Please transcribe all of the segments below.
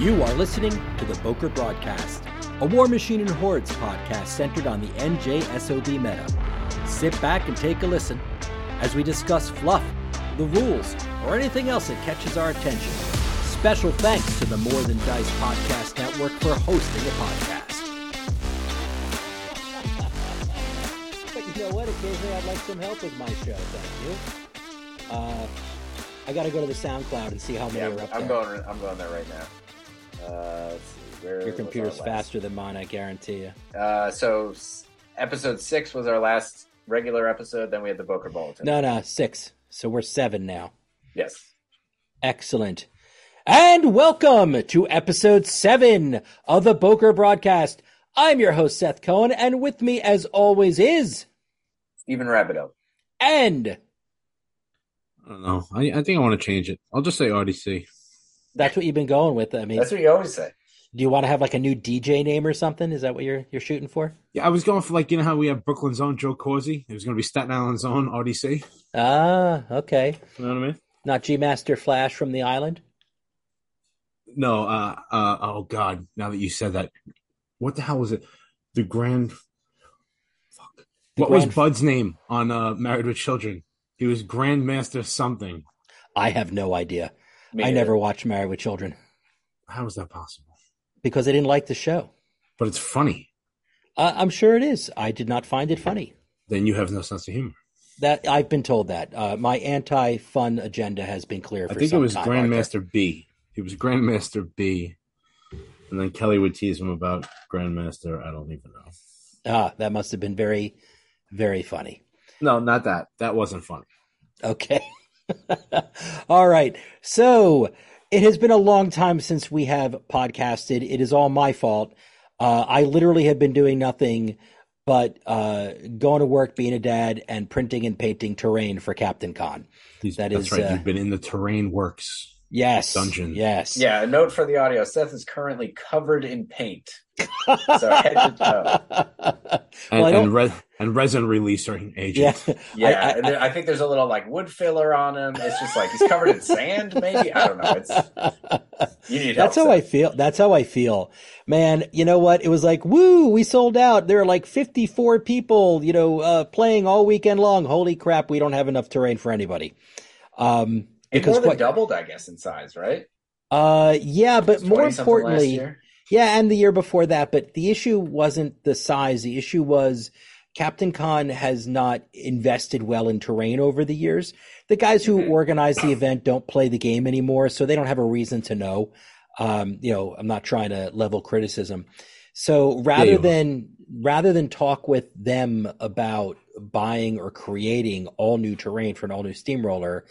You are listening to the Bokur Broadcast, a Warmachine and Hordes podcast centered on the NJSOB meta. Sit back and take a listen as we discuss fluff, the rules, or anything else that catches our attention. Special thanks to the More Than Dice Podcast Network for hosting the podcast. but you know what? Occasionally I'd like some help with my show. Thank you. Uh, I got to go to the SoundCloud and see how many Yeah, are up I'm there. going. I'm going there right now. Uh, see, where Your computer's faster than mine, I guarantee you. Uh, so episode six was our last regular episode. Then we had the Bokur Bulletin. No, no, six. So we're seven now. Yes. Excellent. And welcome to episode seven of the Bokur broadcast. I'm your host, Seth Cohen, and with me, as always, is Stephen Rabideau. and I don't know. I, I think I want to change it. I'll just say RDC. That's what you've been going with. I mean, That's what you always say. do you want to have like a new DJ name or something? Is that what you're you're shooting for? Yeah, I was going for like you know how we have Brooklyn's own Joe Corsi. It was going to be Staten Island's own RDC. Ah, okay. You know what I mean? Not G Master Flash from the island. No. Uh. Uh. Oh God. Now that you said that, what the hell was it? The Grand. Fuck. The what Grand- was Bud's name on uh Married with Children? He was Grandmaster something. I have no idea. I never watched Married with Children How is that possible? because I didn't like the show. But it's funny. Uh, I'm sure it is. I did not find it funny. Then you have no sense of humor. That I've been told that uh, my anti-fun agenda has been clear for I think it was time, Arthur. Grandmaster B. He was Grandmaster B. And then Kelly would tease him about Grandmaster. I don't even know. Ah, that must have been very, very funny. No, not that. That wasn't funny. Okay. all right. So it has been a long time since we have podcasted. It is all my fault. Uh, I literally have been doing nothing but uh, going to work, being a dad, and printing and painting terrain for Captain Con. He's, That that's is, right. uh, You've been in the terrain works. Yes. Dungeon. Yes. Yeah. A note for the audio: Seth is currently covered in paint. So head to toe. And, Well, I don't- and, re- and resin releasing yeah. agent. Yeah, I- I- and there- I, think there's a little like wood filler on him. It's just like he's covered in sand. Maybe I don't know. It's you need help. That's how I feel. That's how I feel. Man, you know what? It was like, woo, we sold out. There are like 54 people, you know, uh, playing all weekend long. Holy crap, we don't have enough terrain for anybody. Um, It more than quite, doubled, I guess, in size, right? uh, yeah, but more 20-something last importantly, year. Yeah, and the year before that, but the issue wasn't the size. The issue was Captain Con has not invested well in terrain over the years. The guys who Mhm. organize the event don't play the game anymore, so they don't have a reason to know. Um, you know, I'm not trying to level criticism. So rather are. than rather than talk with them about buying or creating all new terrain for an all new steamroller,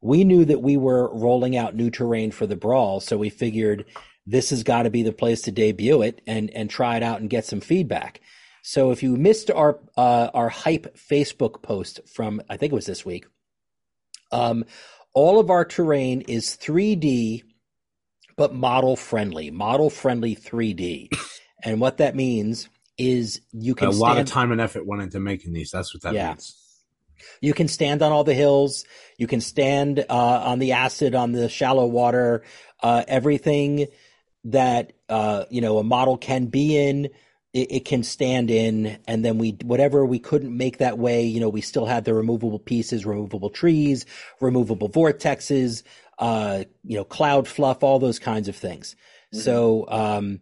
we knew that we were rolling out new terrain for the brawl, so we figured this has got to be the place to debut it and and try it out and get some feedback. So if you missed our uh, our hype Facebook post from I think it was this week, um, all of our terrain is 3D, but model friendly, model friendly 3D, and what that means is you can A can lot of stand- time and effort went into making these. That's what that Yeah. means. You can stand on all the hills. You can stand uh, on the acid, on the shallow water. Uh, everything that uh, you know a model can be in, it, it can stand in. And then we, whatever we couldn't make that way, you know, we still had the removable pieces, removable trees, removable vortexes, uh, you know, cloud fluff, all those kinds of things. Mhm. So um,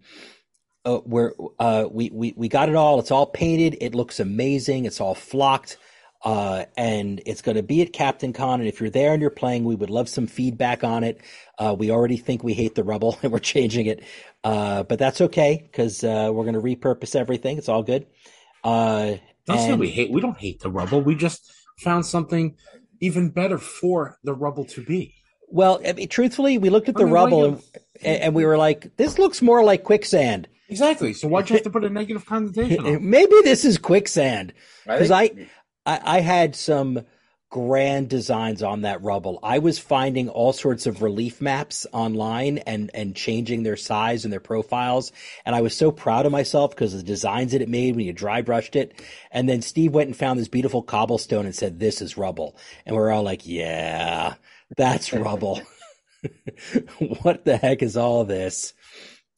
uh, we're uh, we we we got it all. It's all painted. It looks amazing. It's all flocked. Uh, and it's going to be at Captain Con. And if you're there and you're playing, we would love some feedback on it. Uh, we already think we hate the rubble and we're changing it. Uh, but that's okay because uh, we're going to repurpose everything. It's all good. Uh, Don't say and- we hate. We don't hate the rubble. We just found something even better for the rubble to be. well, I mean, truthfully, we looked at I the mean, rubble you- and, and we were like, this looks more like quicksand. Exactly. So why'd you have to put a negative connotation on? Maybe this is quicksand. I 'Cause think- I, I had some grand designs on that rubble. I was finding all sorts of relief maps online and and changing their size and their profiles, and I was so proud of myself because of the designs that it made when you dry brushed it. And then Steve went and found this beautiful cobblestone and said, "This is rubble," and we're all like, "Yeah, that's rubble." what the heck is all this?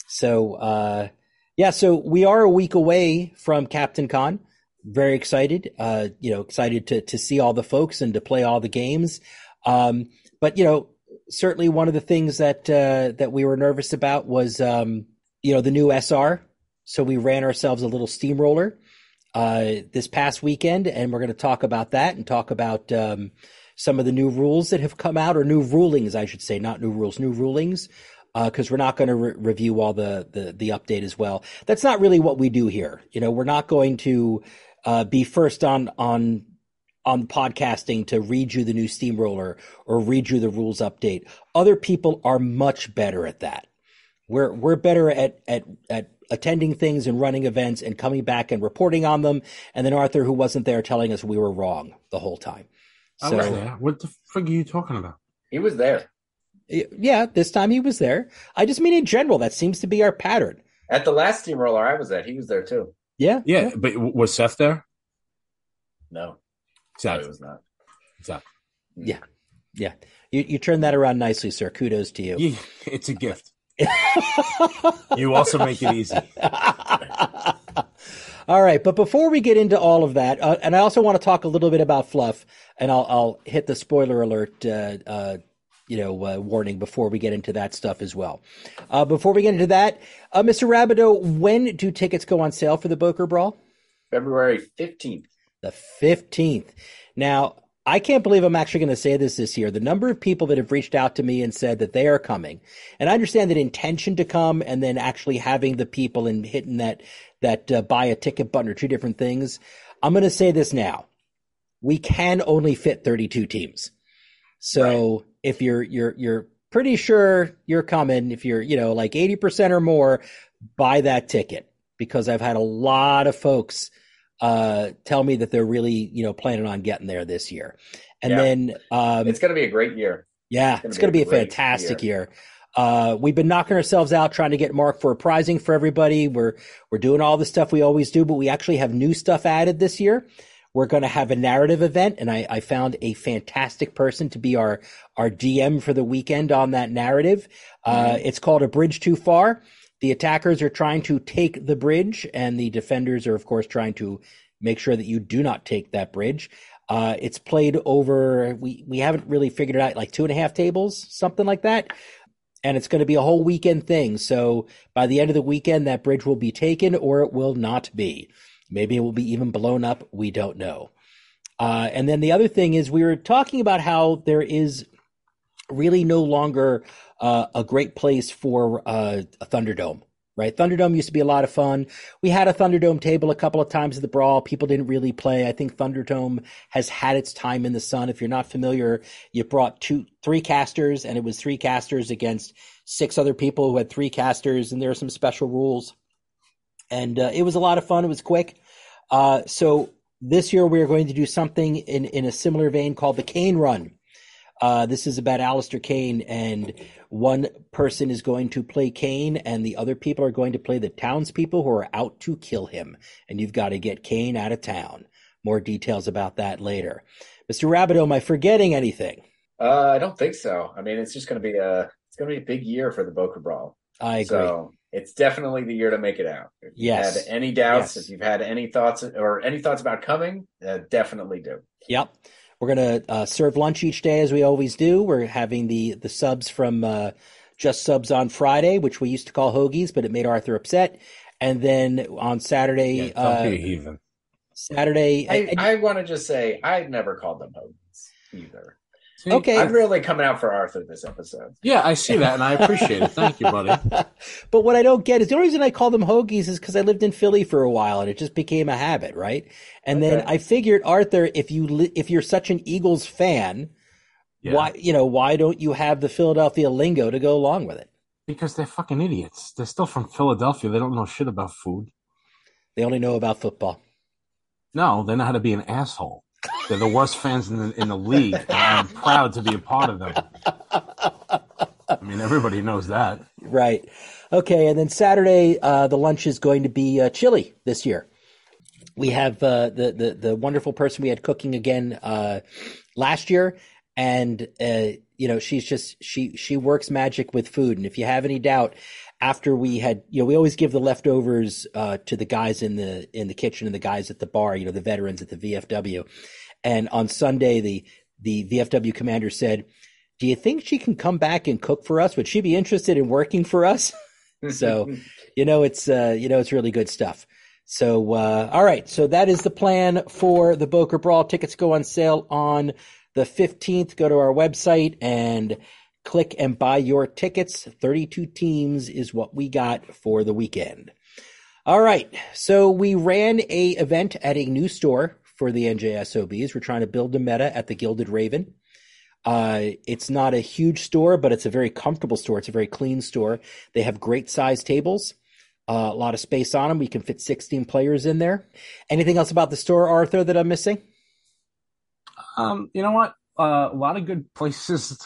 So, uh, yeah, so we are a week away from Captain Con. Very excited, uh, you know, excited to, to see all the folks and to play all the games. Um, but, you know, certainly one of the things that, uh, that we were nervous about was, um, you know, the new SR. So we ran ourselves a little steamroller, uh, this past weekend, and we're going to talk about that and talk about, um, some of the new rules that have come out, or new rulings, I should say, not new rules, new rulings, because uh, we're not going to re- review all the, the the update as well. That's not really what we do here. You know, we're not going to uh, be first on on on podcasting to read you the new steamroller or read you the rules update. Other people are much better at that. We're we're better at at at attending things and running events and coming back and reporting on them. And then Arthur, who wasn't there, telling us we were wrong the whole time. I was there. What the frig are you talking about? He was there. Yeah, this time he was there. I just mean in general, that seems to be our pattern. At the last steamroller I was at, he was there too. Yeah. Yeah, but was Seth there? No. Seth. No, was not. Seth. Yeah. Yeah. You you turned that around nicely, sir. Kudos to you. Yeah, it's a gift. you also make it easy. All right, but before we get into all of that, uh, and I also want to talk a little bit about fluff, and I'll, I'll hit the spoiler alert, uh, uh, you know, uh, warning before we get into that stuff as well. Uh, before we get into that, uh, Mr. Rabideau, when do tickets go on sale for the Bokur Brawl? February fifteenth. The fifteenth. Now, I can't believe I'm actually going to say this this year. The number of people that have reached out to me and said that they are coming, and I understand that intention to come and then actually having the people and hitting that that uh, buy a ticket button are two different things. I'm going to say this now. We can only fit 32 teams. So right. If you're, you're, you're pretty sure you're coming, if you're, you know, like 80% or more, buy that ticket because I've had a lot of folks, uh, tell me that they're really, you know, planning on getting there this year. And yeah. then, um, it's going to be a great year. Yeah, it's going to be, be, a fantastic year. year. Uh, we've been knocking ourselves out trying to get Mark for a prizing for everybody. We're we're doing all the stuff we always do, but we actually have new stuff added this year. We're going to have a narrative event, and I, I found a fantastic person to be our our DM for the weekend on that narrative. Uh, mm-hmm. it's called A Bridge Too Far. The attackers are trying to take the bridge, and the defenders are, of course, trying to make sure that you do not take that bridge. Uh, it's played over. We we haven't really figured it out, like two and a half tables, something like that and it's going to be a whole weekend thing. So by the end of the weekend, that bridge will be taken or it will not be. Maybe it will be even blown up. We don't know. Uh, and then the other thing is, we were talking about how there is really no longer uh, a great place for uh, a Thunderdome right? Thunderdome used to be a lot of fun. We had a Thunderdome table a couple of times at the Brawl. People didn't really play. I think Thunderdome has had its time in the sun. If you're not familiar, you brought two, three casters, and it was three casters against six other people who had three casters, and there are some special rules. And uh, it was a lot of fun. It was quick. Uh, so this year we are going to do something in, in a similar vein called the Caine Run. Uh, this is about Alistair Caine, and one person is going to play Caine, and the other people are going to play the townspeople who are out to kill him. And you've got to get Caine out of town. More details about that later. Mr. Rabideau, am I forgetting anything? Uh, I don't think so. I mean, it's just going to be a it's going to be a big year for the Bokur Brawl. I agree. So it's definitely the year to make it out. If yes. you had any doubts, yes. if you've had any thoughts or any thoughts about coming, uh, definitely do. Yep. We're going to uh, serve lunch each day as we always do. We're having the the subs from uh, Just Subs on Friday, which we used to call hoagies, but it made Arthur upset. And then on Saturday, yeah, uh, heathen. Saturday, I, I, I want to just say I never called them hoagies either. See, okay, I'm really coming out for Arthur this episode. Yeah, I see that, and I appreciate it. Thank you, buddy. but what I don't get is the only reason I call them hoagies is because I lived in Philly for a while, and it just became a habit, right? And okay. then I figured, Arthur, if you li- if you're such an Eagles fan, yeah. why you know why don't you have the Philadelphia lingo to go along with it? Because they're fucking idiots. They're still from Philadelphia. They don't know shit about food. They only know about football. No, they know how to be an asshole. They're the worst fans in the, in the league, I'm proud to be a part of them. I mean, everybody knows that. Right. Okay, and then Saturday, uh, the lunch is going to be uh, chili this year. We have uh, the, the the wonderful person we had cooking again uh, last year, and uh, you know, she's just she she works magic with food. And if you have any doubt, after we had, you know, we always give the leftovers uh, to the guys in the in the kitchen and the guys at the bar, you know, the veterans at the VFW. And on Sunday, the the VFW commander said, "Do you think she can come back and cook for us? Would she be interested in working for us?" so, you know, it's uh, you know, it's really good stuff. So, uh, all right. So that is the plan for the Bokur Brawl. Tickets go on sale on the 15th. Go to our website and click and buy your tickets. 32 teams is what we got for the weekend. All right. So we ran a event at a new store for the NJSOBs. We're trying to build a meta at the Gilded Raven. Uh, it's not a huge store, but it's a very comfortable store. It's a very clean store. They have great size tables. Uh, a lot of space on them. We can fit 16 players in there. Anything else about the store, Arthur, that I'm missing? Um, you know what? Uh, a lot of good places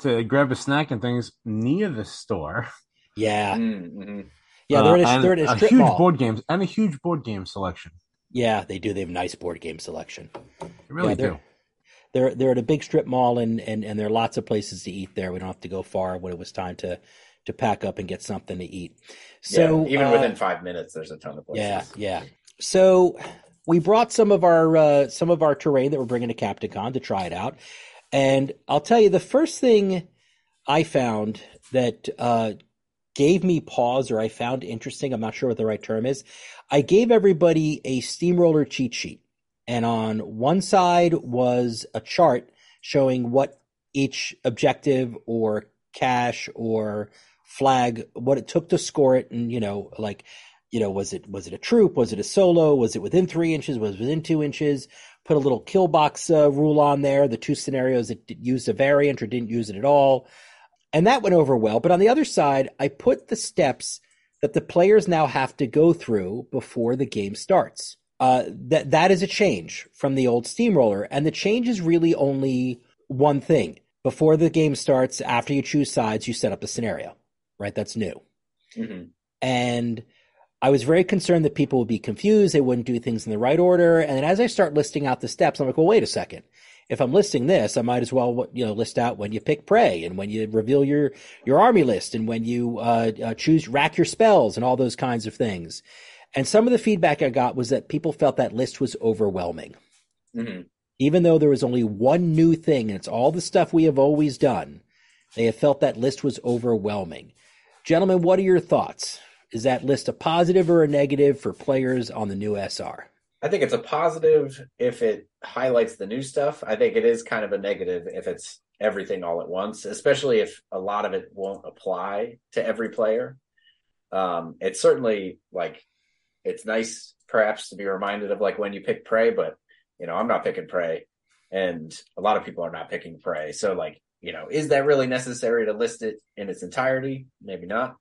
to grab a snack and things near the store. Yeah. Mm-hmm. Yeah, they're in a, Uh, and they're in a a huge mall. board games and a huge board game selection. Yeah, they do. They have nice board game selection. They really Yeah, they're- do. They're they're at a big strip mall and, and, and there are lots of places to eat there. We don't have to go far when it was time to to pack up and get something to eat. So yeah, even uh, within five minutes, there's a ton of places. Yeah, yeah. So we brought some of our uh, some of our terrain that we're bringing to CaptainCon to try it out, and I'll tell you the first thing I found that uh, gave me pause or I found interesting. I'm not sure what the right term is. I gave everybody a steamroller cheat sheet, and on one side was a chart showing what each objective or cache or flag what it took to score it, and you know like you know, was it was it a troop? Was it a solo? Was it within three inches? Was it within two inches? Put a little kill box uh, rule on there. The two scenarios that used a variant or didn't use it at all, and that went over well. But on the other side, I put the steps that the players now have to go through before the game starts. Uh, that that is a change from the old steamroller, and the change is really only one thing. Before the game starts, after you choose sides, you set up the scenario. Right, that's new hmm and I was very concerned that people would be confused. They wouldn't do things in the right order. And then as I start listing out the steps, I'm like, well, wait a second. If I'm listing this, I might as well, you know, list out when you pick prey and when you reveal your, your army list and when you, uh, uh, choose rack your spells and all those kinds of things. And some of the feedback I got was that people felt that list was overwhelming. hmm Even though there was only one new thing and it's all the stuff we have always done, they have felt that list was overwhelming. Gentlemen, what are your thoughts? Is that list a positive or a negative for players on the new SR? I think it's a positive if it highlights the new stuff. I think it is kind of a negative if it's everything all at once, especially if a lot of it won't apply to every player. Um, it's certainly like it's nice perhaps to be reminded of like when you pick prey, but you know, I'm not picking prey and a lot of people are not picking prey. So like, you know, is that really necessary to list it in its entirety? Maybe not.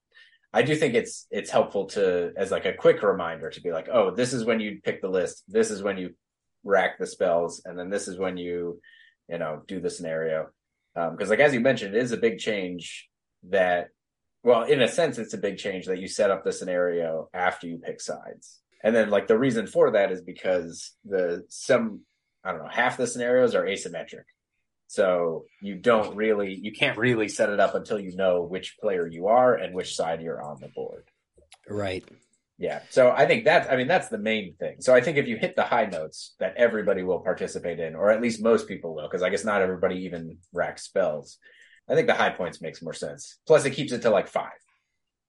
I do think it's it's helpful to as like a quick reminder to be like, oh, this is when you pick the list, this is when you rack the spells, and then this is when you, you know, do the scenario. Um, because like as you mentioned, it is a big change that, well, in a sense, it's a big change that you set up the scenario after you pick sides, and then like the reason for that is because the some I don't know half the scenarios are asymmetric. So you don't really, you can't really set it up until you know which player you are and which side you're on the board. Right. Yeah. So I think that's, I mean, that's the main thing. So I think if you hit the high notes that everybody will participate in, or at least most people will, because I guess not everybody even racks spells. I think the high points makes more sense. Plus it keeps it to like five,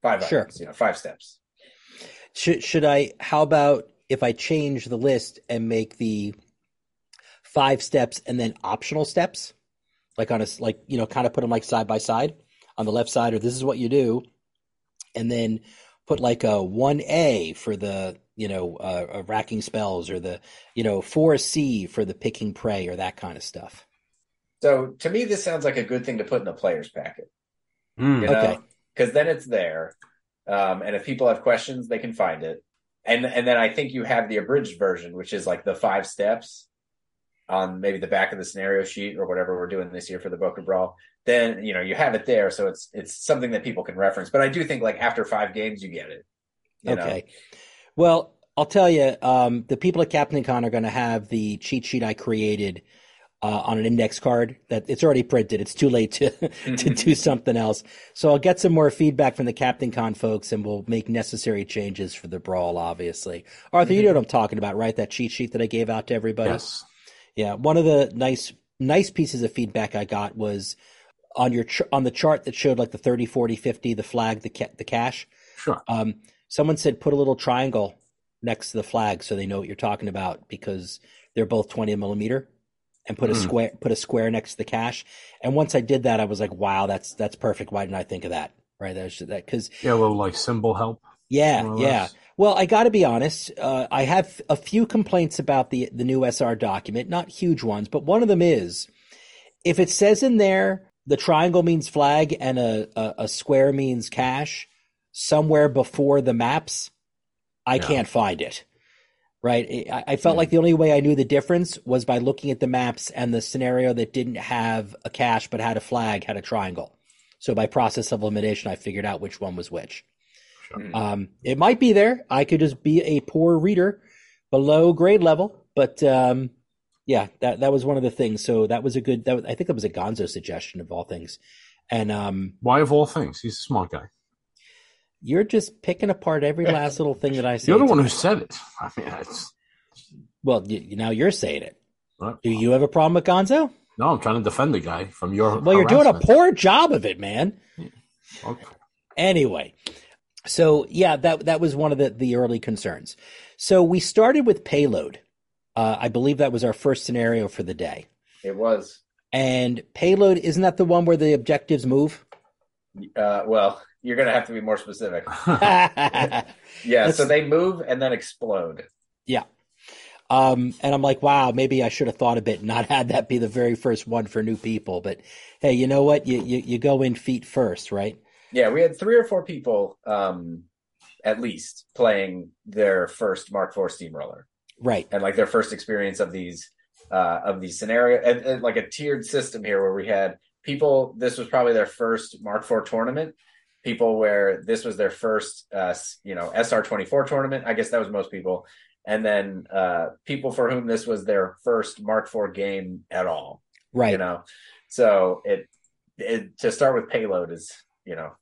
five Sure. items, you know, five steps. Should should I? How about if I change the list and make the five steps and then optional steps, like on a like you know, kind of put them like side by side on the left side, or this is what you do, and then put like a one A for the you know uh, uh, racking spells, or the you know four C for the picking prey, or that kind of stuff. So to me, this sounds like a good thing to put in a player's packet. Mm. you know Okay. because then it's there um and if people have questions they can find it and and then i think you have the abridged version which is like the five steps on maybe the back of the scenario sheet or whatever we're doing this year for the Bokur Brawl, then you know you have it there, so it's it's something that people can reference. But I do think like after five games, you get it. you know? Okay. Well, I'll tell you, um, the people at Captain Con are going to have the cheat sheet I created uh, on an index card that it's already printed. It's too late to to do something else. So I'll get some more feedback from the Captain Con folks, and we'll make necessary changes for the brawl. Obviously, Arthur, you know what I'm talking about, right? That cheat sheet that I gave out to everybody. Yes. Yeah, one of the nice nice pieces of feedback I got was on your ch- on the chart that showed like the 30 40 50 the flag the ca- the cache Sure. um, someone said put a little triangle next to the flag so they know what you're talking about because they're both 20 millimeter and put a Hmm. square put a square next to the cache and once i did that i was like wow that's that's perfect why didn't i think of that right that's that because Yeah, a little like symbol help. Yeah, yeah. Well, I got to be honest. Uh, I have a few complaints about the the new SR document, not huge ones, but one of them is if it says in there the triangle means flag and a a, a square means cache somewhere before the maps, I Yeah. can't find it. Right? I, I felt Hmm. like the only way I knew the difference was by looking at the maps and the scenario that didn't have a cache but had a flag had a triangle. So by process of elimination, I figured out which one was which. Hmm. Um, it might be there. I could just be a poor reader below grade level, but um, yeah, that that was one of the things. So that was a good. That was, I think that was a Gonzo suggestion of all things. And um, Why of all things? He's a smart guy. you're just picking apart every last little thing that I say. You're the one who said it. I mean, it's, Well, you, now you're saying it. Do you have a problem with Gonzo? no, I'm trying to defend the guy from your. Well, you're doing a poor job of it, man. Okay. Anyway, so yeah, that that was one of the the early concerns. So we started with payload. Uh, I believe that was our first scenario for the day. It was. And payload isn't that the one where the objectives move? Uh, well, you're gonna have to be more specific. yeah. Yeah, so they move and then explode. Yeah. Um, and I'm like, wow, maybe I should have thought a bit and not had that be the very first one for new people. But hey, you know what? You you, you go in feet first, right? Yeah, we had three or four people, um, at least playing their first Mark IV steamroller Right. and like their first experience of these uh, of these scenario and, and like a tiered system here where we had people. This was probably their first Mark IV tournament. People where this was their first, uh, you know, SR twenty four tournament. I guess that was most people, and then uh, people for whom this was their first Mark IV game at all. Right. you know so it, it to start with payload is you know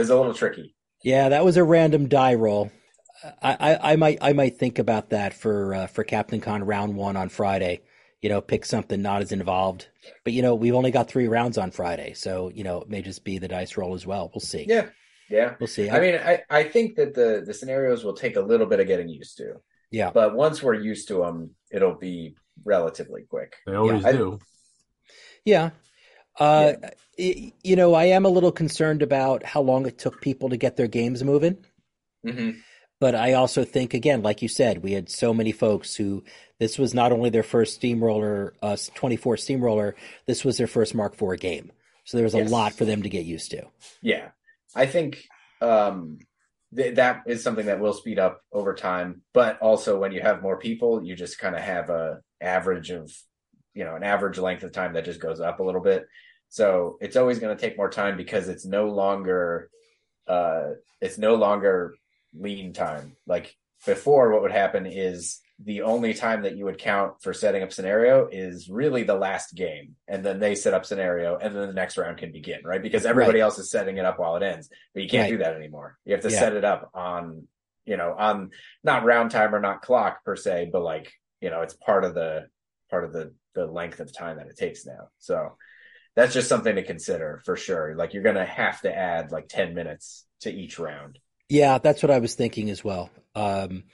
is a little tricky Yeah, that was a random die roll. I, I, I might I might think about that for uh, for Captain Con round one on Friday. You know, pick something not as involved. But you know, we've only got three rounds on Friday, so you know, it may just be the dice roll as well. We'll see. yeah yeah We'll see. i mean i i think that the the scenarios will take a little bit of getting used to yeah. but once we're used to them it'll be relatively quick They always I- do. Yeah. Uh, you know, I am a little concerned about how long it took people to get their games moving. hmm But I also think, again, like you said, we had so many folks who this was not only their first steamroller, uh, 24 steamroller, this was their first Mark IV game. So there was a Yes. lot for them to get used to. yeah i think um th- that is something that will speed up over time but also when you have more people you just kind of have a average of you know an average length of time that just goes up a little bit so it's always going to take more time because it's no longer uh it's no longer lean time. Like before what would happen is the only time that you would count for setting up scenario is really the last game and then they set up scenario and then the next round can begin right? Because everybody else is setting it up while it ends but you can't Right. do that anymore. You have to Yeah. set it up on you know on not round time or not clock per se but like you know it's part of the part of the the length of time that it takes now. So that's just something to consider for sure like you're gonna have to add like 10 minutes to each round Yeah, that's what I was thinking as well. Um,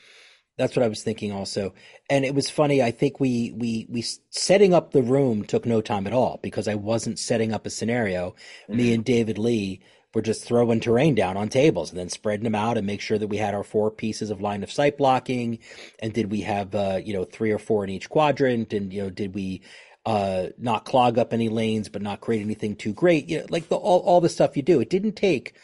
that's what I was thinking also. And it was funny. I think we, we, we setting up the room took no time at all because I wasn't setting up a scenario. Me and David Lee were just throwing terrain down on tables and then spreading them out and make sure that we had our four pieces of line of sight blocking. And did we have, uh, you know, three or four in each quadrant? And, you know, did we, uh, not clog up any lanes, but not create anything too great? You know, like the, all, all the stuff you do. It didn't take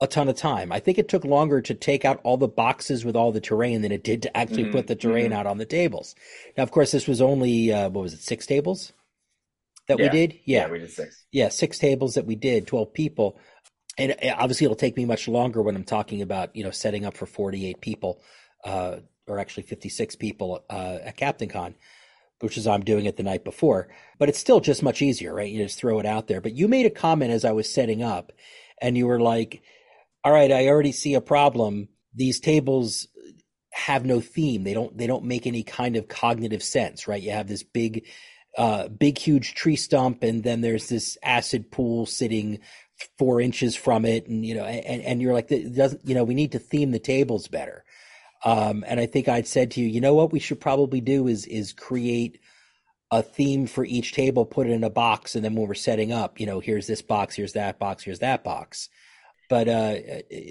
a ton of time. I think it took longer to take out all the boxes with all the terrain than it did to actually Mhm, put the terrain mhm. out on the tables. Now, of course, this was only, uh, what was it, six tables that we did? Yeah. we did six Yeah, six tables that we did, 12 people. And uh, obviously it'll take me much longer when I'm talking about, you know, setting up for 48 people, uh, or actually 56 people, uh, at Captain Con. Which is I'm doing it the night before. But it's still just much easier, right? You just throw it out there. But you made a comment as I was setting up, and you were like, "All right, I already see a problem. These tables have no theme. They don't they don't make any kind of cognitive sense, right? You have this big uh, big huge tree stump and then there's this acid pool sitting four inches from it and you know and, and you're like it doesn't you know we need to theme the tables better um, and i think i'd said to you you know what we should probably do is is create a theme for each table put it in a box and then when we're setting up you know here's this box here's that box here's that box but uh,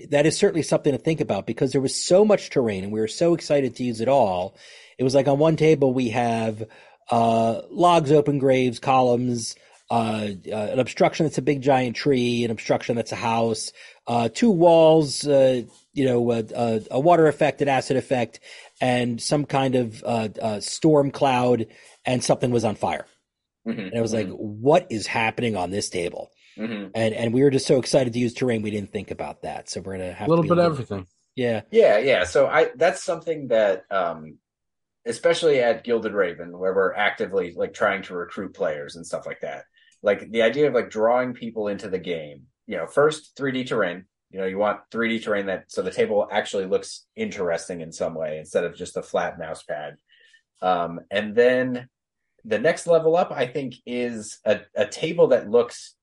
that is certainly something to think about because there was so much terrain and we were so excited to use it all. It was like on one table we have uh, logs, open graves, columns, uh, uh, an obstruction that's a big giant tree, an obstruction that's a house, uh, two walls, uh, you know, a, a, water effect, an acid effect, and some kind of uh, storm cloud, and something was on fire. Mm-hmm. And I was mm-hmm. like, what is happening on this table? Mm-hmm. And and we were just so excited to use terrain, we didn't think about that. So we're gonna have a little bit of everything. Yeah, yeah, yeah. So I that's something that, um, especially at Gilded Raven, where we're actively like trying to recruit players and stuff like that. Like the idea of like drawing people into the game. You know, first 3D terrain. You know, you want 3D terrain that so the table actually looks interesting in some way instead of just a flat mouse pad. Um, and then the next level up, I think, is a, a table that looks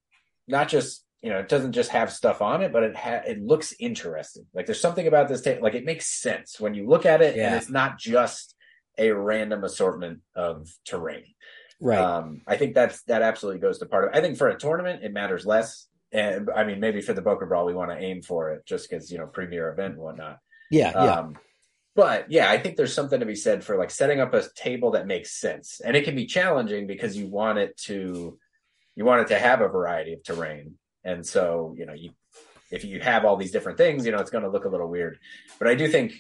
not just you know it doesn't just have stuff on it but it ha- it looks interesting like there's something about this table like it makes sense when you look at it yeah. and it's not just a random assortment of terrain right um i think that's that absolutely goes to part of it. i think for a tournament it matters less and i mean maybe for the Bokur brawl we want to aim for it just because you know premier event and whatnot yeah yeah um, but yeah, I think there's something to be said for like setting up a table that makes sense. And it can be challenging because you want it to you want it to have a variety of terrain. And so, you know, you if you have all these different things, you know, it's going to look a little weird. But I do think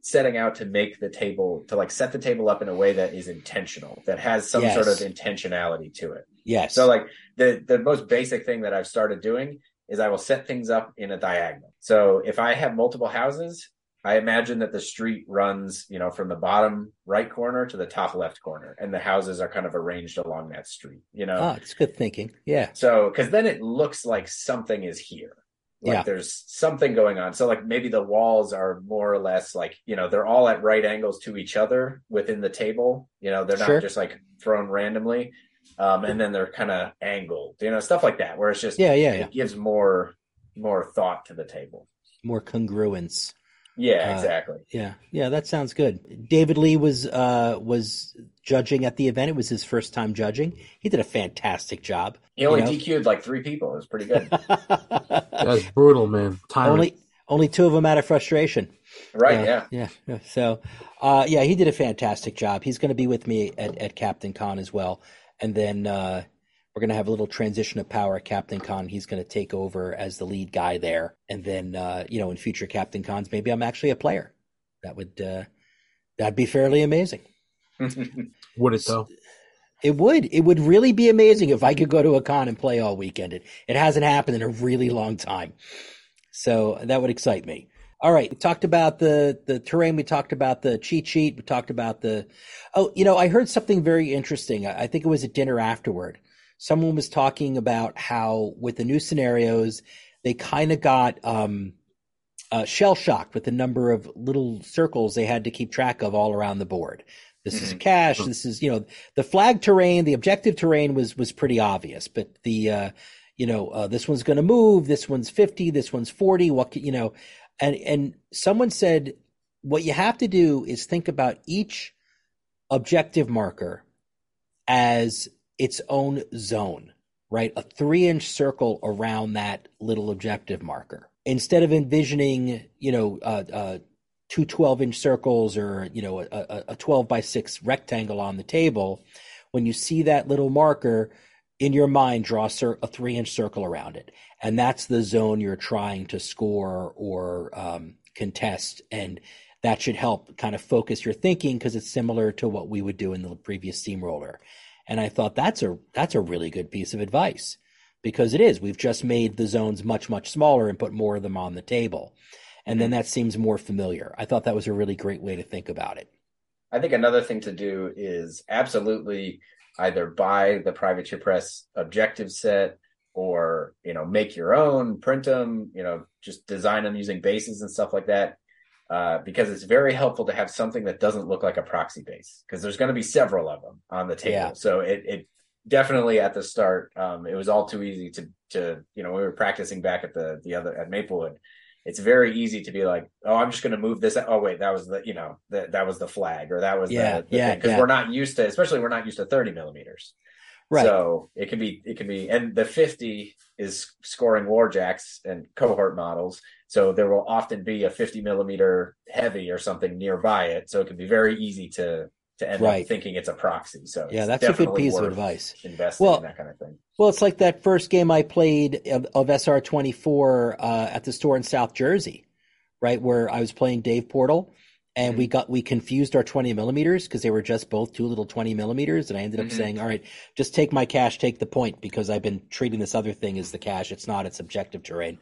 setting out to make the table to like set the table up in a way that is intentional, that has some yes. sort of intentionality to it. Yes. So like the the most basic thing that I've started doing is I will set things up in a diagonal. So if I have multiple houses, I imagine that the street runs, you know, from the bottom right corner to the top left corner, and the houses are kind of arranged along that street. You know, oh, it's good thinking. Yeah. So, because then it looks like something is here. Like yeah. there's something going on. So, like maybe the walls are more or less like you know they're all at right angles to each other within the table. You know, they're not sure. just like thrown randomly, um, and then they're kind of angled. You know, stuff like that, where it's just yeah, yeah, yeah. it gives more more thought to the table, more congruence. Yeah, uh, exactly. Yeah, yeah, that sounds good. David Lee was uh, was judging at the event. It was his first time judging. He did a fantastic job. He only you know? DQ'd like three people. It was pretty good. That's brutal, man. Time only only two of them out of frustration. Right. Uh, yeah. Yeah. So, uh, yeah, he did a fantastic job. He's going to be with me at, at Captain Con as well, and then uh, we're going to have a little transition of power Captain Con. He's going to take over as the lead guy there. And then, uh, you know, in future Captain Cons, maybe I'm actually a player. That would, uh, that'd be fairly amazing. would it though? It would. It would really be amazing if I could go to a con and play all weekend. It, it hasn't happened in a really long time. So that would excite me. All right. We talked about the, the terrain. We talked about the cheat sheet. We talked about the, oh, you know, I heard something very interesting. I, I think it was at dinner afterward someone was talking about how with the new scenarios, they kind of got um, uh, shell shocked with the number of little circles they had to keep track of all around the board. This mm-hmm. is cache. This is you know the flag terrain, the objective terrain was was pretty obvious, but the uh, you know uh, this one's going to move. This one's fifty. This one's forty. What you know, and and someone said what you have to do is think about each objective marker as its own zone, right? A three inch circle around that little objective marker. Instead of envisioning, you know, uh, uh, two 12 inch circles or, you know, a, a 12 by 6 rectangle on the table, when you see that little marker, in your mind, draw a three inch circle around it. And that's the zone you're trying to score or um, contest. And that should help kind of focus your thinking because it's similar to what we would do in the previous steamroller. And I thought that's a that's a really good piece of advice because it is. We've just made the zones much much smaller and put more of them on the table. And then mm-hmm. that seems more familiar. I thought that was a really great way to think about it. I think another thing to do is absolutely either buy the privateer press objective set or you know make your own print them you know just design them using bases and stuff like that uh, because it's very helpful to have something that doesn't look like a proxy base because there's going to be several of them on the table Yeah. so it, it definitely at the start um, it was all too easy to to you know we were practicing back at the the other at maplewood it's very easy to be like oh i'm just going to move this oh wait that was the you know that that was the flag or that was Yeah, the, the yeah, because yeah. we're not used to especially we're not used to 30 millimeters Right. so it can be it can be and the 50 is scoring warjacks and cohort models. So there will often be a 50 millimeter heavy or something nearby it. So it can be very easy to to end Right. up thinking it's a proxy. So yeah, that's a good piece of advice. Investing Well- in that kind of thing. Well, it's like that first game I played of, of SR24 uh, at the store in South Jersey, right, where I was playing Dave Portal, and Mm-hmm. we got we confused our 20 millimeters because they were just both two little 20 millimeters, and I ended up Mhm. saying, "All right, just take my cache, take the point," because I've been treating this other thing as the cache. It's not; it's objective terrain.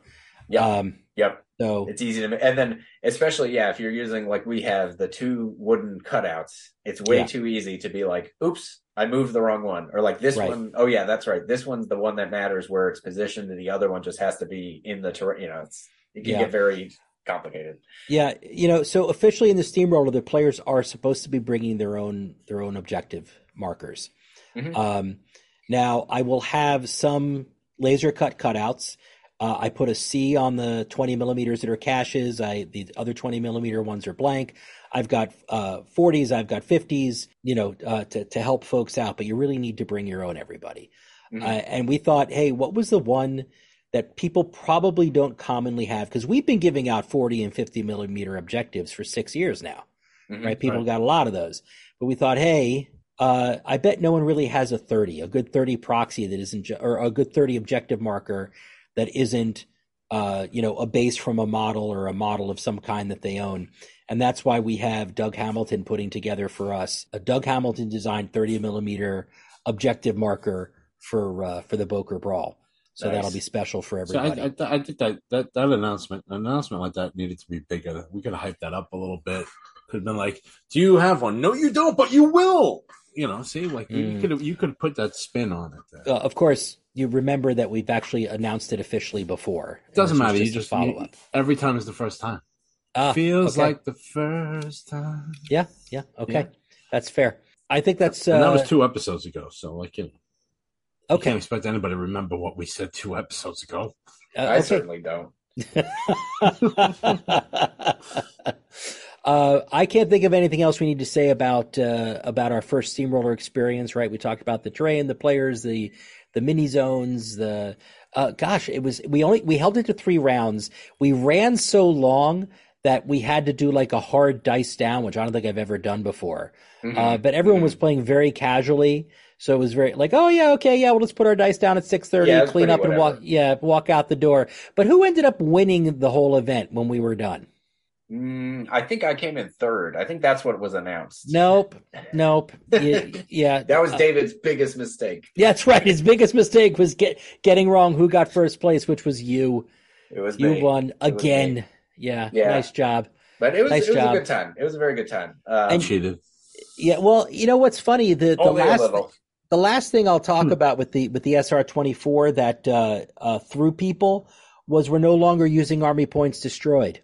Yeah. Um, Yep. so It's easy to and then especially yeah, if you're using like we have the two wooden cutouts, it's way Yeah. too easy to be like, oops, I moved the wrong one. Or like this Right. one, oh yeah, that's right. This one's the one that matters where it's positioned and the other one just has to be in the terrain. You know, it's it can Yeah. get very complicated. Yeah, you know, so officially in the steamroller, the players are supposed to be bringing their own their own objective markers. Mhm. Um, now, I will have some laser cut cutouts. Uh, I put a C on the 20 millimeters that are caches. I the other 20 millimeter ones are blank. I've got uh, 40s. I've got 50s. You know, uh, to to help folks out. But you really need to bring your own, everybody. Mhm. Uh, and we thought, hey, what was the one that people probably don't commonly have? Because we've been giving out 40 and 50 millimeter objectives for six years now, Mhm. right? People Right. got a lot of those. But we thought, hey, uh, I bet no one really has a 30, a good 30 proxy that isn't, or a good 30 objective marker that isn't, uh, you know, a base from a model or a model of some kind that they own. And that's why we have Doug Hamilton putting together for us a Doug Hamilton designed 30 millimeter objective marker for uh, for the Bokur Brawl. So Nice. that'll be special for So I, everybody. I, I think that, that that announcement, an announcement like that, needed to be bigger. We could have hyped that up a little bit. Could have been like, "Do you have one? No, you don't, but you will." You know, see, like you- Mm. you could you could put that spin on it. Uh, of course, you remember that we've actually announced it officially before. It doesn't matter. You just follow you- up. every time is the first time. Ah, Feels okay. like the first time. yeah, yeah, okay, Yeah. that's fair. I think that's uh, that was two episodes ago. So, like, you know, you okay. can't expect anybody to remember what we said two episodes ago. Uh, I okay. certainly don't. uh, I can't think of anything else we need to say about uh, about our first steamroller experience. Right? We talked about the terrain, the players, the the mini zones. The uh, gosh, it was we only we held it to three rounds. We ran so long that we had to do like a hard dice down, which I don't think I've ever done before. Mhm. Uh, but everyone was playing very casually. So it was very like, oh yeah, okay, yeah, well let's put our dice down at six thirty, Yeah, clean up and walk, yeah, walk out the door. But who ended up winning the whole event when we were done? Mm, I think I came in third. I think that's what was announced. Nope, nope. yeah, yeah. That was Uh, David's biggest mistake. yeah, that's right. His biggest mistake was get getting wrong who got first place, which was you. It was You me. won again. Yeah, Yeah. nice job. But it was Nice it was job. a good time. It was a very good time. Uh, And- Cheated. Yeah, well, you know what's funny? The the only last. The last thing I'll talk Hmm. about with the with the SR twenty four that uh, uh, threw people was we're no longer using army points destroyed.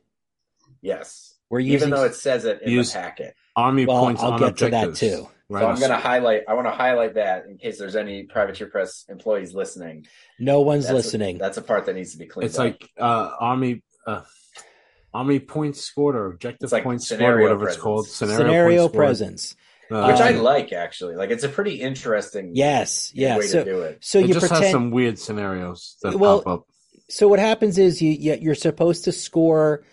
Yes. We're using Even though it says it in Use- the packet. Army Well, points I'll on get to that too. Right. So I'm going to highlight. I want to highlight that in case there's any privateer press employees listening. no one's That's a- listening. that's a part that needs to be cleaned It's up. like uh, army uh, army points scored or objective like points scored, scenario whatever it's called. Scenario, Scenario points scored. presence. Uh, which I um, like actually. Like it's a pretty interesting Yes, yeah. way So to do it. so it you just has some weird scenarios that Well, pop up. So what happens is you you- you're supposed to score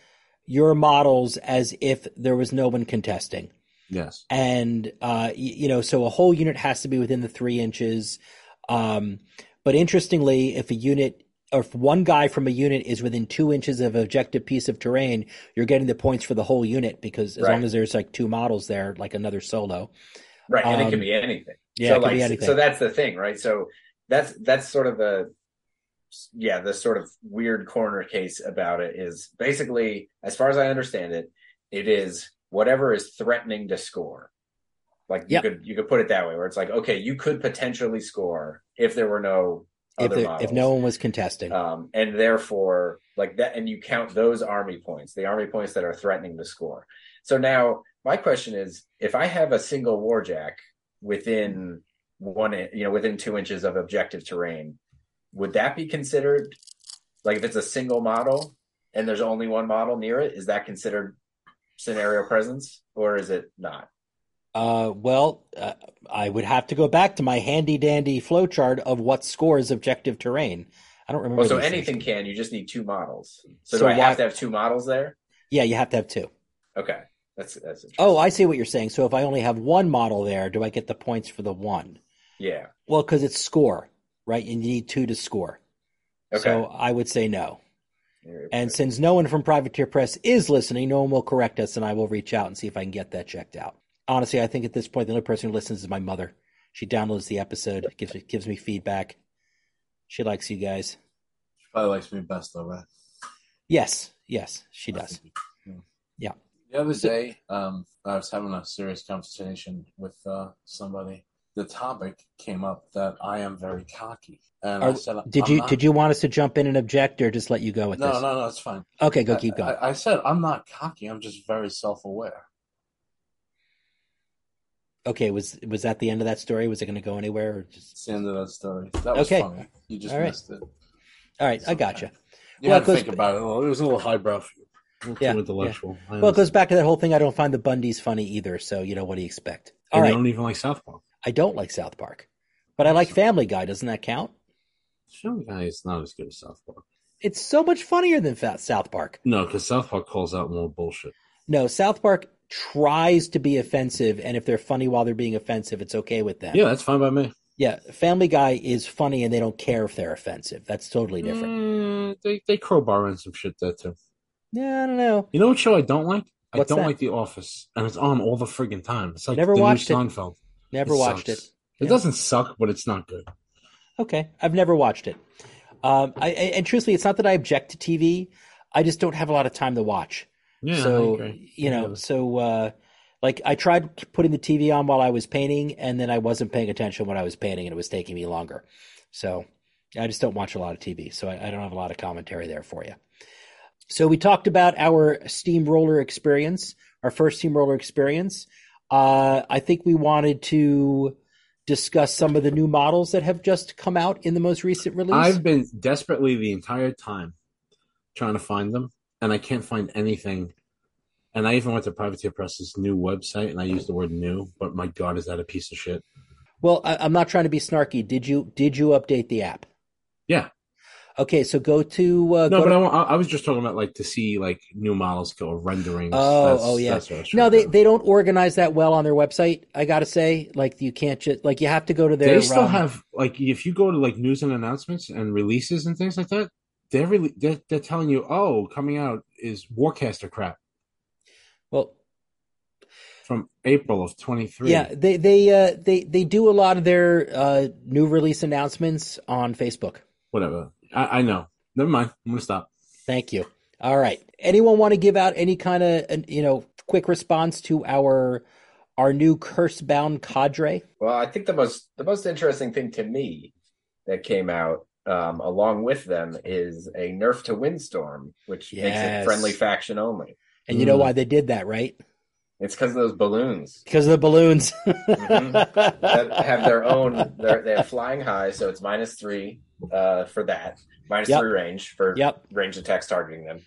your models as if there was no one contesting. Yes. and uh, y- you know, so a whole unit has to be within the three inches. Um, but interestingly, if a unit or if one guy from a unit is within two inches of an objective piece of terrain, you're getting the points for the whole unit because as Right. long as there's like two models there, like another solo. Right, and it Um, can be anything. yeah, so it can like, be anything. So that's the thing, right? So that's that's sort of the yeah, the sort of weird corner case about it is basically, as far as I understand it, it is whatever is threatening to score. Like you Yep. could you could put it that way, where it's like, okay, you could potentially score if there were no If, models. if no one was contesting. um, and therefore like that and you count those army points the army points that are threatening the score so now my question is if i have a single warjack within one you know within two inches of objective terrain would that be considered like if it's a single model and there's only one model near it is that considered scenario presence or is it not Uh, well, uh, I would have to go back to my handy dandy flowchart of what scores objective terrain. I don't remember. well so these things. anything can you just need two models so, So do i why- have to have two models there Yeah, you have to have two. okay that's that's. Oh, I see what you're saying. So if I only have one model there, do I get the points for the one? yeah Well, because it's score, right? And you need two to score. okay So I would say no. And since no one from Privateer Press is listening, no one will correct us, and I will reach out and see if I can get that checked out. Honestly, I think at this point, the only person who listens is my mother. She downloads the episode, gives me, gives me feedback. She likes you guys. She probably likes me best though, right? Yes, yes, she does. Yeah. The other day, um, I was having a serious conversation with uh, somebody. The topic came up that I am very cocky, and I said, Did you not- did you want us to jump in and object, or just let you go with No, this? No, no, no, it's fine. Okay, go I- keep going. I, I said I'm not cocky. I'm just very self-aware. Okay, was was that the end of that story? Was it going to go anywhere, or just? It's the end of that story. That was Okay. funny. You just All right. missed it. All right, I okay. gotcha. You Well, had to it think goes- about it. a. It was a little highbrow for you. A Yeah, intellectual. I Well, it goes back to that whole thing. I don't find the Bundys funny either. So you know what do you expect? All And right, you don't even like South Park. I don't like South Park, but I like Family Guy. Doesn't that count? Family Guy is not as good as South Park. It's so much funnier than Fa- South Park. No, because South Park calls out more bullshit. No, South Park tries to be offensive, and if they're funny while they're being offensive, it's okay with them. Yeah, that's fine by me. yeah. Family Guy is funny, and they don't care if they're offensive. That's totally different. Mm, they they crowbar in some shit there too. Yeah, I don't know. You know what show I don't like? I What's don't that? like The Office, and it's on all the friggin' time. It's like Never the watched it. new Seinfeld. Never It watched sucks. it. It Yeah. doesn't suck, but it's not good. Okay, I've never watched it. Um, I, I- and truthfully, it's not that I object to TV. I just don't have a lot of time to watch. Yeah, so you know, so uh, like I tried putting the TV on while I was painting, and then I wasn't paying attention when I was painting, and it was taking me longer. So I just don't watch a lot of TV, so I, I don't have a lot of commentary there for you. So we talked about our steamroller experience, our first steamroller experience. Uh, I think we wanted to discuss some of the new models that have just come out in the most recent release. I've been desperately the entire time trying to find them, and I can't find anything. And I even went to Privateer Press's new website, and I used the word "new," but my God, is that a piece of shit? well, I, I'm not trying to be snarky. Did you did you update the app? Yeah, Okay, so go to uh, no, go but to- I, I was just talking about like to see like new models go renderings. Oh, That's- oh yeah. that's what I No, they do. they don't organize that well on their website. I gotta say, like you can't just like you have to go to their. they still um, have like if you go to like news and announcements and releases and things like that, they're really they're, they're telling you, oh, coming out is Warcaster crap well, from April of twenty three. yeah, they they uh they they do a lot of their uh new release announcements on Facebook. whatever. I, I know. Never mind. I'm gonna stop. Thank you. All right. Anyone want to give out any kind of you know quick response to our our new curse bound cadre? Well, I think the most the most interesting thing to me that came out um, along with them is a nerf to windstorm, which makes it friendly faction only. And you know Mm. why they did that, right? It's because of those balloons Because of the balloons. Mhm. that have their own. They're, they're flying high, so it's minus three uh, for that, minus Yep. three range for Yep. range attacks targeting them,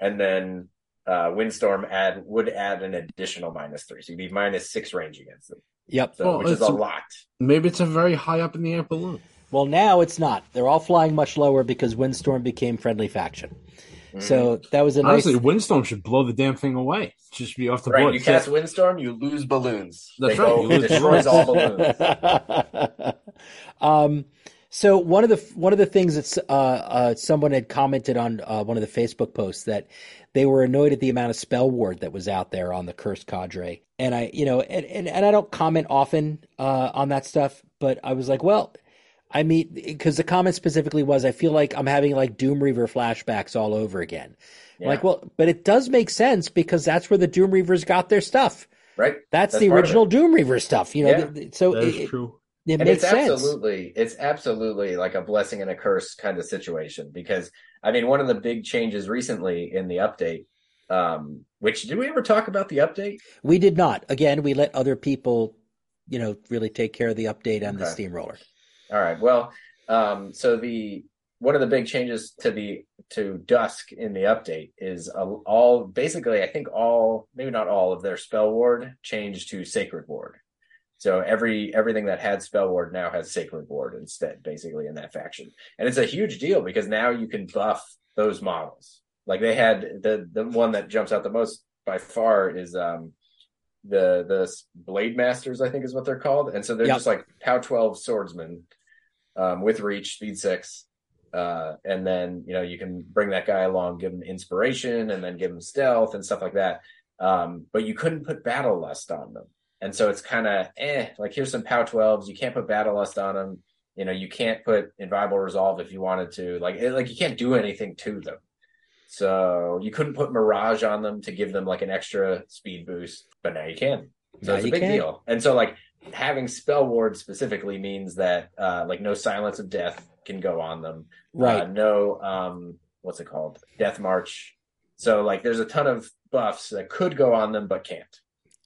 and then uh, windstorm add would add an additional minus three, so you'd be minus six range against them, Yep. so, Well, which is it's a a- lot. Maybe it's a very high up in the air balloon. Well, now it's not. They're all flying much lower because Windstorm became friendly faction. So that was a nice. Honestly, Windstorm should blow the damn thing away. Just be off the Right, board. you cast windstorm, you lose balloons. That's They right, go- you lose destroys all balloons. um, so one of the one of the things that uh, uh, someone had commented on uh, one of the Facebook posts that they were annoyed at the amount of spell ward that was out there on the cursed cadre, and I, you know, and and, and I don't comment often uh, on that stuff, but I was like, well. I mean, because the comment specifically was, I feel like I'm having like Doom Reaver flashbacks all over again. Yeah. Like, well, but it does make sense because that's where the Doom Reavers got their stuff. right? That's, That's the original Doom Reaver stuff, you know. Yeah. th- th- so That it, is it, true. it and makes it's sense. absolutely it's absolutely like a blessing and a curse kind of situation because I mean one of the big changes recently in the update, um, which did we ever talk about the update? We did not. Again, we let other people, you know, really take care of the update on the steamroller. All right. Well, um, so the one of the big changes to the to Dusk in the update is all basically I think all maybe not all of their spell ward changed to sacred ward. So every everything that had spell ward now has sacred ward instead, basically in that faction, and it's a huge deal because now you can buff those models. Like they had the the one that jumps out the most by far is um the the blade masters I think is what they're called, and so they're Yep. just like POW twelve swordsmen um, with reach, speed six, uh, and then you know you can bring that guy along, give him inspiration, and then give him stealth and stuff like that. Um, but you couldn't put battle lust on them, and so it's kind of eh. Like here's some POW twelves. You can't put battle lust on them. You know you can't put inviolable resolve if you wanted to. Like it, like you can't do anything to them. So you couldn't put mirage on them to give them like an extra speed boost, but now you can. So Now it's a big can. deal. And so like having spell ward specifically means that uh like no silence of death can go on them. Right. Uh, no um what's it called? Death march. So like there's a ton of buffs that could go on them but can't.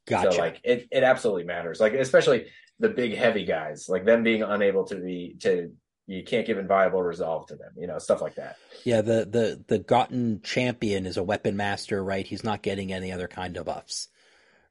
gotcha. So like it it absolutely matters. Like especially the big heavy guys, like them being unable to be to you can't give inviolable resolve to them, you know, stuff like that. yeah, the the the Gotten champion is a weapon master, right? He's not getting any other kind of buffs,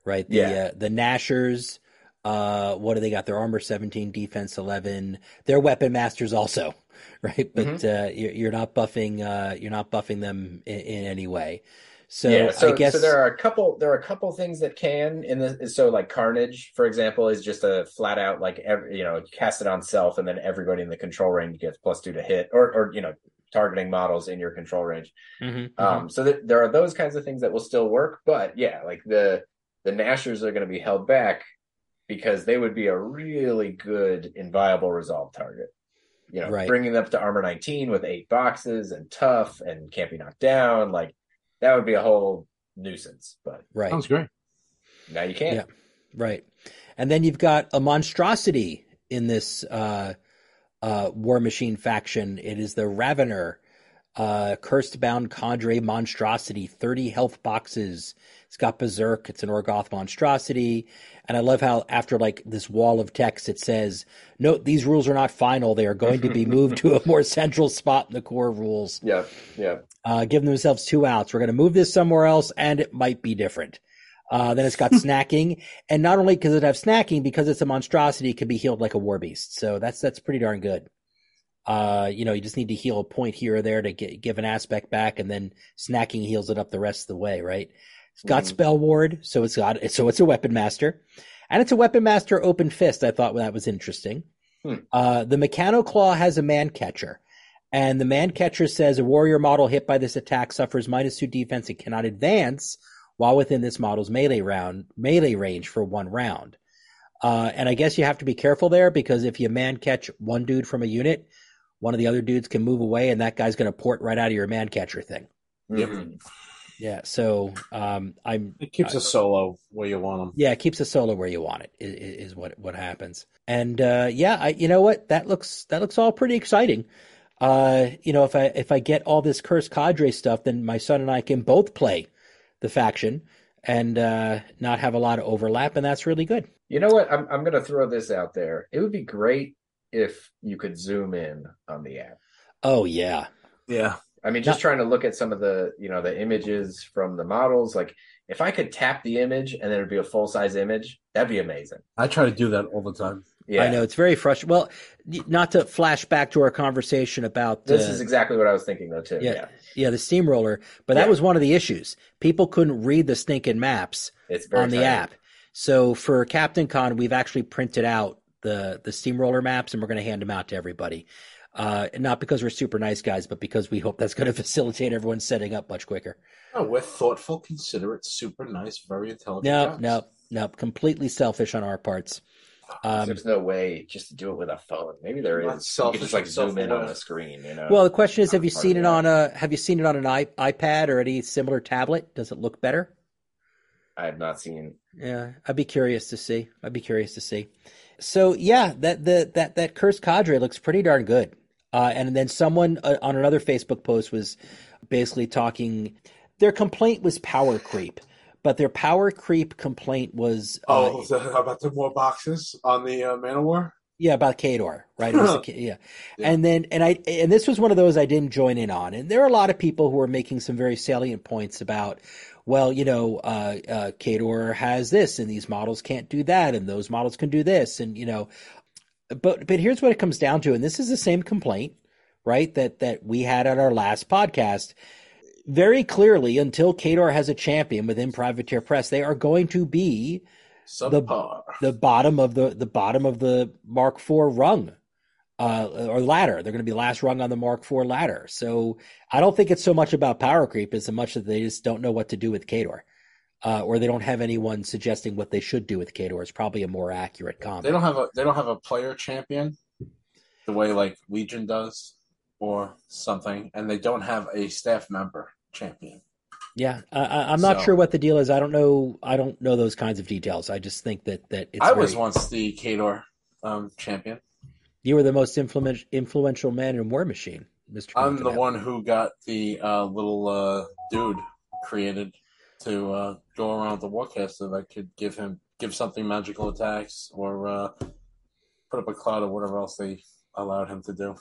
right? The Yeah. uh, the Nashers, uh, what do they got? Their armor seventeen, defense eleven. They're weapon masters also, right? But Mm-hmm. uh, you're, you're not buffing uh, you're not buffing them in, in any way. So, yeah, so, I guess so there are a couple there are a couple things that can in the so like carnage for example is just a flat out like every you know cast it on self and then everybody in the control range gets plus two to hit or or you know targeting models in your control range Mhm, mhm. um so th- there are those kinds of things that will still work but yeah like the the nashers are going to be held back because they would be a really good inviolable resolve target you know Right. bringing them up to armor 19 with eight boxes and tough and can't be knocked down like that would be a whole nuisance but right. Sounds great. now you can't Yeah. Right. And then you've got a monstrosity in this uh, uh, Warmachine faction. It is the Ravener, uh, Cursed Bound Cadre Monstrosity, 30 health boxes. It's got Berserk. It's an Orgoth monstrosity. And I love how after like this wall of text, it says, note these rules are not final. They are going to be moved to a more central spot in the core rules yeah yeah uh, giving themselves two outs. We're going to move this somewhere else, and it might be different. Uh, then it's got snacking, and not only does it have snacking, because it's a monstrosity, it can be healed like a war beast. So that's that's pretty darn good. Uh, you know, you just need to heal a point here or there to get, give an aspect back, and then snacking heals it up the rest of the way. Right? It's got Mhm. spell ward, so it's got so it's a weapon master, and it's a weapon master open fist. I thought that was interesting. Hmm. Uh, the Mechano Claw has a man catcher. And the man catcher says a warrior model hit by this attack suffers minus two defense and cannot advance while within this model's melee round melee range for one round. Uh, and I guess you have to be careful there because if you man catch one dude from a unit, one of the other dudes can move away, and that guy's going to port right out of your man catcher thing. Yep. Mhm. Yeah, so um, I'm It keeps a solo where you want them. yeah, it keeps a solo where you want it. i- i- Is, what what happens. And uh, yeah, I, you know what? That looks that looks all pretty exciting. Uh, you know, if I if I get all this cursed cadre stuff, then my son and I can both play the faction and uh, not have a lot of overlap, and that's really good. you know what i'm, I'm going to throw this out there it would be great if you could zoom in on the app Oh yeah, Yeah. i mean just Not- trying to look at some of the you know the images from the models like if i could tap the image and then it'd be a full size image that'd be amazing I try to do that all the time. yeah I know it's very frustrating. Well, not to flash back to our conversation about this is exactly what i was thinking though too Yeah. yeah, yeah the steamroller, but that Yeah. was one of the issues. People couldn't read the stinking maps. it's very on the tiny. app. So for Captain Con, we've actually printed out the the steamroller maps, and we're going to hand them out to everybody. Uh, not because we're super nice guys, but because we hope that's going to facilitate everyone setting up much quicker. Oh, we're thoughtful, considerate, super nice, very intelligent. No, guys. no, no, completely selfish on our parts. Um, there's no way just to do it with a phone maybe there is. Not is you can just like zoom in on self-aware. a screen you know well, the question is, have you seen it on a have you seen it on an I, iPad or any similar tablet? Does it look better? I have not seen. Yeah, I'd be curious to see. I'd be curious to see. So yeah, that the that that cursed cadre looks pretty darn good. Uh, and then someone uh, on another Facebook post was basically talking. Their complaint was power creep, but their power creep complaint was uh, Oh, the, about the more boxes on the uh, Man-O-War? yeah about Khador, right? Was the yeah. Yeah. and then and I and this was one of those I didn't join in on. And there are a lot of people who are making some very salient points about. Well, you know, uh, uh, Khador has this, and these models can't do that, and those models can do this, and you know, but but here's what it comes down to, and this is the same complaint, right? That that we had at our last podcast. Very clearly, until Khador has a champion within Privateer Press, they are going to be Subpar. the bottom of the the bottom of the Mark IV rung, uh, or ladder. They're going to be last rung on the Mark IV ladder. So I don't think it's so much about power creep as much that they just don't know what to do with Khador, uh, or they don't have anyone suggesting what they should do with Khador. Is probably a more accurate comment. They don't have a they don't have a player champion the way like Legion does or something, and they don't have a staff member champion. Yeah, I, I, I'm not So- sure what the deal is. I don't know. I don't know those kinds of details. I just think that that it's I was once the Khador um, champion. You were the most influential influential man in Warmachine, Mister. I'm the one who got the uh, little uh, dude created to uh, go around the Warcaster that could give him give something magical attacks or uh, put up a cloud or whatever else they allowed him to do.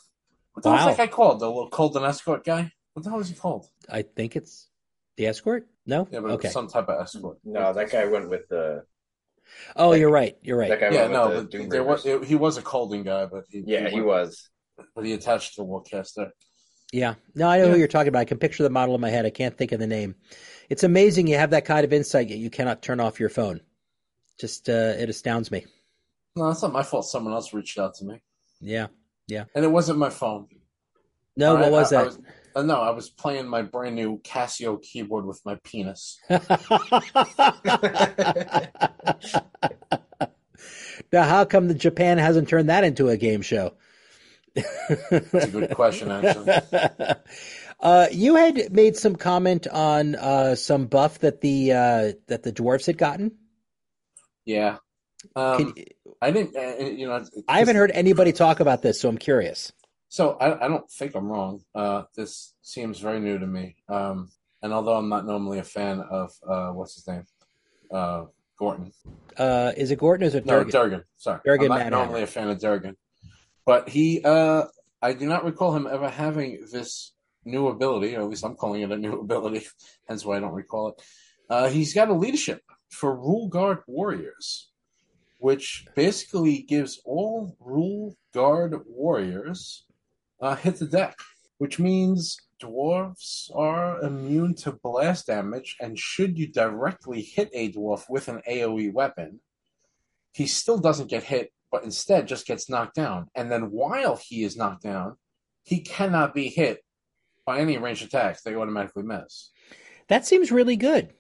What the hell Wow. was that guy called? The little Colden escort guy? What the hell was he called? I think it's the escort. No. Yeah, but okay. some type of escort. No, that guy went with the. Oh, you're right. You're right. That guy Yeah, no, with but Doom there was it, he was a Colden guy, but he, Yeah, he went- was. but he attached to the Warcaster. Yeah. No, I know who you're talking about. I can picture the model in my head. I can't think of the name. It's amazing you have that kind of insight, yet you cannot turn off your phone. Just, uh, it astounds me. No, it's not my fault. Someone else reached out to me, Yeah. Yeah. And it wasn't my phone. No, All what right, was I- I that? was- uh, no, I was playing my brand new Casio keyboard with my penis. now, how come the Japan hasn't turned that into a game show? That's a good question, actually. Uh, you had made some comment on uh, some buff that the uh, that the dwarfs had gotten. Yeah. Um, Can- I didn't, uh, you know, I haven't heard anybody talk about this, so I'm curious. So I, I don't think I'm wrong. Uh, this seems very new to me. Um, and although I'm not normally a fan of uh, what's his name, uh, Gorton. Uh, is it Gordon or is it No, Durgen? Durgen. Sorry, Durgen I'm not normally a fan of Durgan, but he. Uh, I do not recall him ever having this new ability, or at least I'm calling it a new ability. Hence why I don't recall it. Uh, he's got a leadership for Rule Guard warriors, which basically gives all Rule Guard warriors uh, hit the deck, which means dwarves are immune to blast damage, and should you directly hit a dwarf with an AoE weapon, he still doesn't get hit, but instead just gets knocked down. And then while he is knocked down, he cannot be hit by any ranged attacks. They automatically miss. That seems really good.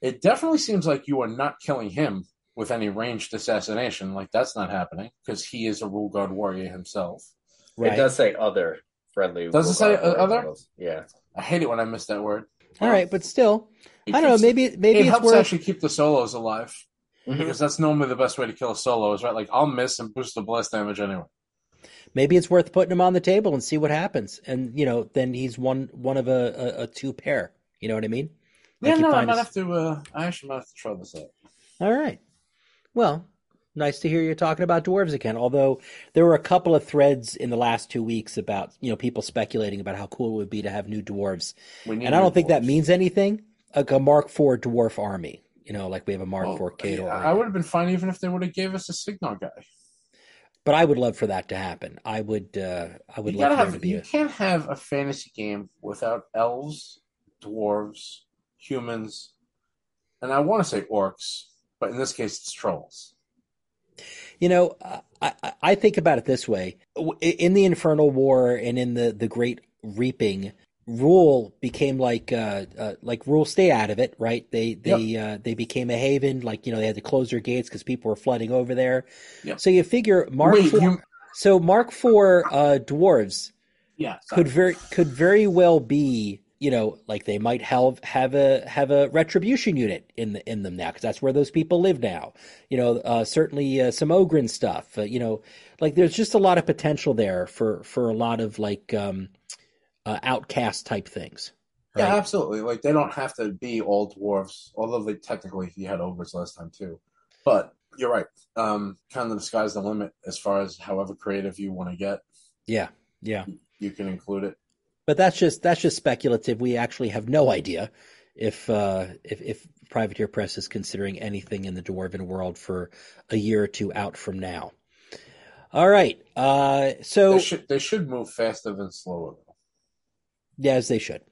It definitely seems like you are not killing him with any ranged assassination. Like that's not happening because he is a rule guard warrior himself. Right. It does say other friendly. Does it say, Warcraft uh, other? models. Yeah. I hate it when I miss that word. All right, but still, I don't know. Maybe maybe it it's helps worth. actually keep the solos alive Mhm. because that's normally the best way to kill a solo. Is right, like I'll miss and boost the blast damage anyway. Maybe it's worth putting him on the table and see what happens. And you know, then he's one one of a, a, a two pair. You know what I mean? Yeah, you no, I might his- have to. Uh, I actually might have to try this out. All right. Well, nice to hear you talking about dwarves again. Although there were a couple of threads in the last two weeks about you know people speculating about how cool it would be to have new dwarves, and I don't new think that means anything. Like a Mark IV dwarf army. You know, like we have a Mark Oh, IV Cato. yeah. I would have been fine even if they would have gave us a Cygnar guy. But I would love for that to happen. I would. Uh, I would You love have. to be. You A, can't have a fantasy game without elves, dwarves, humans, and I want to say orcs, but in this case, it's trolls. You know, I, I, think about it this way: in the Infernal War and in the the Great Reaping, Rhul became like uh, uh, like Rhul stay out of it, right? They they uh, they became a haven, like you know they had to close their gates because people were flooding over there. Yep. So you figure Mark Wait, IV, you- so Mark IV uh, dwarves Yeah, could very could very well be you know, like they might have have a have a retribution unit in the, in them now because that's where those people live now. You know, uh, certainly uh, some ogrun stuff. Uh, you know, like there's just a lot of potential there for for a lot of like um, uh, outcast type things. Yeah, absolutely. Like they don't have to be all dwarves, although they technically he had ogres last time too. But you're right. Um, kind of the sky's the limit as far as however creative you want to get. Yeah, yeah. You can include it. But that's just that's just speculative. We actually have no idea if uh, if, if Privateer Press is considering anything in the dwarven world for a year or two out from now. All right. Uh, so They should they should move faster than slower though. yeah, as they should.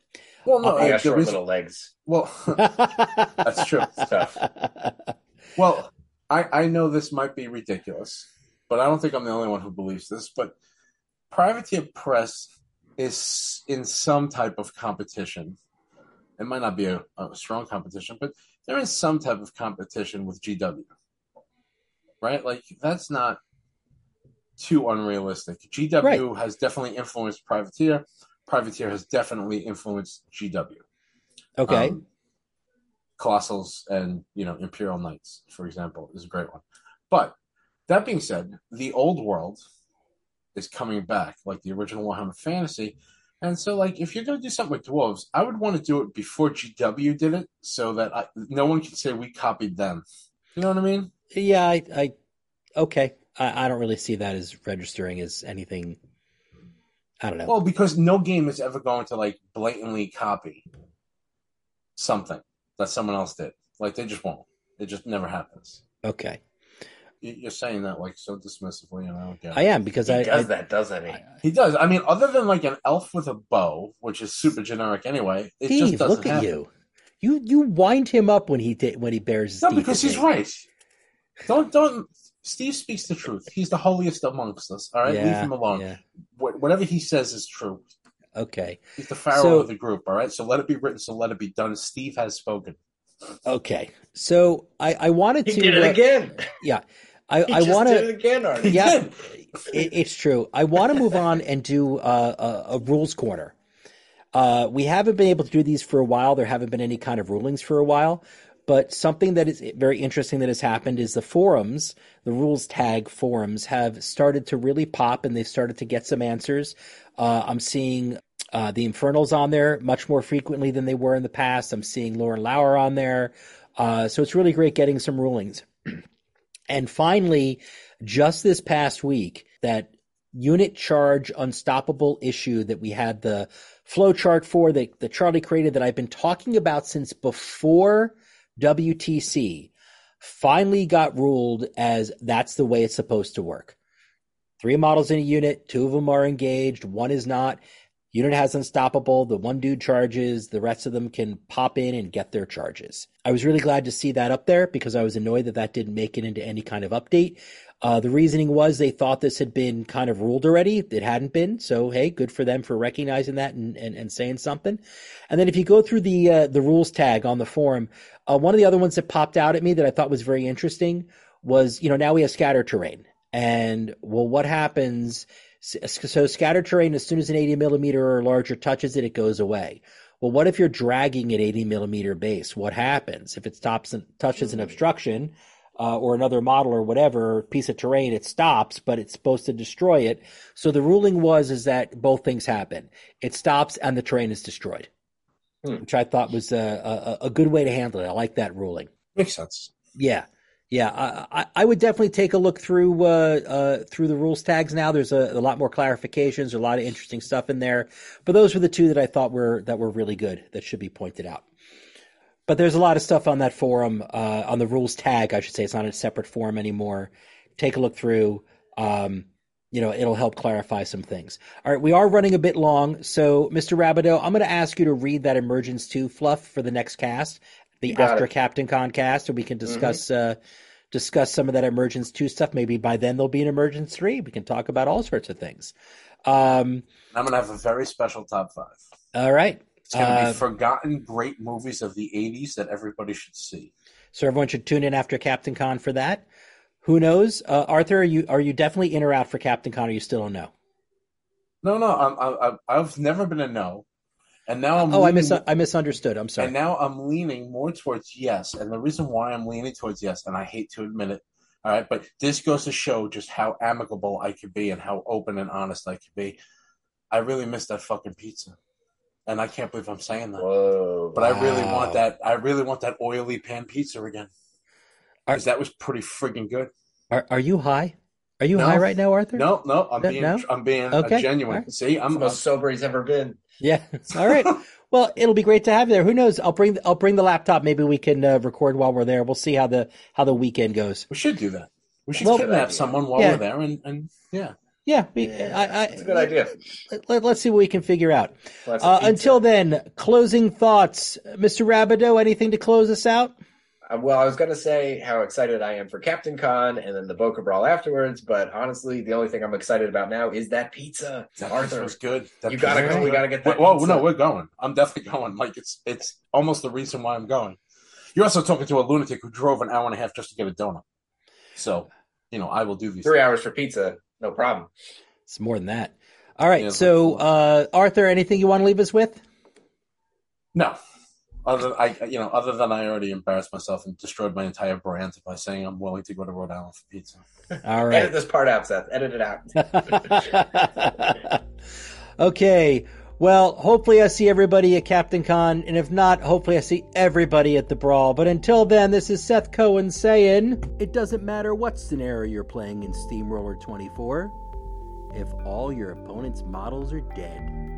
Well, no, Oh, uh, yeah, the short reason- little legs. well, That's true. Tough. well, I I know this might be ridiculous, but I don't think I'm the only one who believes this. But Privateer Press is in some type of competition. It might not be a, a strong competition, but they're in some type of competition with GW. Right? Like that's not too unrealistic. GW Right. has definitely influenced Privateer. Privateer has definitely influenced GW. Okay. Um, Colossals and you know Imperial Knights, for example, is a great one. But that being said, the old world is coming back, like the original Warhammer Fantasy. And so, like, if you're going to do something with dwarves, I would want to do it before GW did it, so that I, no one can say we copied them. You know what I mean? yeah, I, I okay. I, I don't really see that as registering as anything. I don't know. Well, because no game is ever going to like blatantly copy something that someone else did. Like they just won't. It just never happens. okay, You're saying that like so dismissively, and I don't get it. I am because He I, does I- that, doesn't he? He does. I mean, other than like an elf with a bow, which is super generic anyway, it just Steve, doesn't look at happen. you. You you wind him up when he ta- when he bears his No, teeth because he's right. Don't don't. Steve speaks the truth. He's the holiest amongst us. All right, leave him alone. yeah. Wh- Whatever he says is true. Okay. He's the pharaoh So- of the group. All right, so let it be written. So let it be done. Steve has spoken. Okay. So I I wanted He to. did it uh, again. Yeah, I I want to. again, Artie. Yeah, it, it's true. I want to move on and do uh, a, a rules corner. Uh, we haven't been able to do these for a while. There haven't been any kind of rulings for a while. But something that is very interesting that has happened is the forums, the rules tag forums, have started to really pop and they've started to get some answers. Uh, I'm seeing uh, the Infernals on there much more frequently than they were in the past. I'm seeing Lauren Lauer on there. Uh, so it's really great getting some rulings. And finally, just this past week, that unit charge unstoppable issue that we had the flowchart for that, that Charlie created that I've been talking about since before WTC finally got ruled as that's the way it's supposed to work. Three models in a unit, two of them are engaged, one is not. Unit has unstoppable. The one dude charges. The rest of them can pop in and get their charges. I was really glad to see that up there because I was annoyed that that didn't make it into any kind of update. Uh, the reasoning was they thought this had been kind of ruled already. It hadn't been. So, hey, good for them for recognizing that and, and, and saying something. And then if you go through the, uh, the rules tag on the forum, uh, one of the other ones that popped out at me that I thought was very interesting was, you know, now we have scatter terrain. And well, what happens? So scattered terrain, as soon as an 80 millimeter or larger touches it, it goes away. Well, what if you're dragging an 80 millimeter base? What happens if it stops and touches an obstruction uh, or another model or whatever piece of terrain? It stops, but it's supposed to destroy it. So the ruling was is that both things happen. It stops and the terrain is destroyed, Hmm. which I thought was a, a, a good way to handle it. I like that ruling. Makes sense. Yeah, yeah. I, I, would definitely take a look through uh, uh, through the rules tags now. There's a, a lot more clarifications, a lot of interesting stuff in there. But those were the two that I thought were that were really good that should be pointed out. But there's a lot of stuff on that forum uh, on the rules tag. I should say it's not a separate forum anymore. Take a look through. Um, you know, it'll help clarify some things. All right, we are running a bit long, so Mr. Rabideau, I'm going to ask you to read that Emergence 2 fluff for the next cast, the You after it. Captain Concast, and we can discuss uh, discuss some of that Emergence 2 stuff. Maybe by then there'll be an Emergence 3. We can talk about all sorts of things. Um, I'm gonna have a very special top five. all right. It's gonna Uh, be forgotten great movies of the '80s that everybody should see. So everyone should tune in after Captain Con for that. Who knows? Uh, Arthur, are you are you definitely in or out for Captain Con or you still don't know? No, no, I'm, I'm, I've never been a no. And now I'm oh, I mis I misunderstood. I'm sorry. And now I'm leaning more towards yes. And the reason why I'm leaning towards yes, and I hate to admit it, all right, but this goes to show just how amicable I could be and how open and honest I could be. I really miss that fucking pizza. And I can't believe I'm saying that. Whoa. But I really want that I really want that oily pan pizza again. Are- Because that was pretty friggin' good. Are are you high? Are you No. high right now, Arthur? No, no, I'm No, being no? I'm being uh, Okay, genuine. all right. See, I'm the most sober he's ever been. Yeah. All right. Well, it'll be great to have you there. Who knows? I'll bring I'll bring the laptop. Maybe we can uh, record while we're there. We'll see how the how the weekend goes. we should do that. We should Well- kidnap someone while Yeah. we're there and, and yeah. Yeah. We, I, I, It's a good idea. Let, us see what we can figure out. Lots Uh, until then, closing thoughts, Mr. Rabideau. Anything to close us out? Uh, Well, I was going to say how excited I am for Captain Con and then the Bokur Brawl afterwards, but honestly, the only thing I'm excited about now is that pizza. That Arthur, was good. That you gotta go. We gotta get that. Whoa, pizza. no, we're going. I'm definitely going. Like it's it's almost the reason why I'm going. You're also talking to a lunatic who drove an hour and a half just to get a donut. So, you know, I will do these. Three hours for pizza, no problem. It's more than that. All right. Yeah, so, uh, Arthur, anything you want to leave us with? No, other I you know other than I already embarrassed myself and destroyed my entire brand by saying I'm willing to go to Rhode Island for pizza. All right, Edit this part out, Seth. Edit it out. okay. Well, hopefully I see everybody at Captain Con, and if not, hopefully I see everybody at the Brawl. But until then, this is Seth Cohen saying, It doesn't matter what scenario you're playing in Steamroller 24 if all your opponent's models are dead.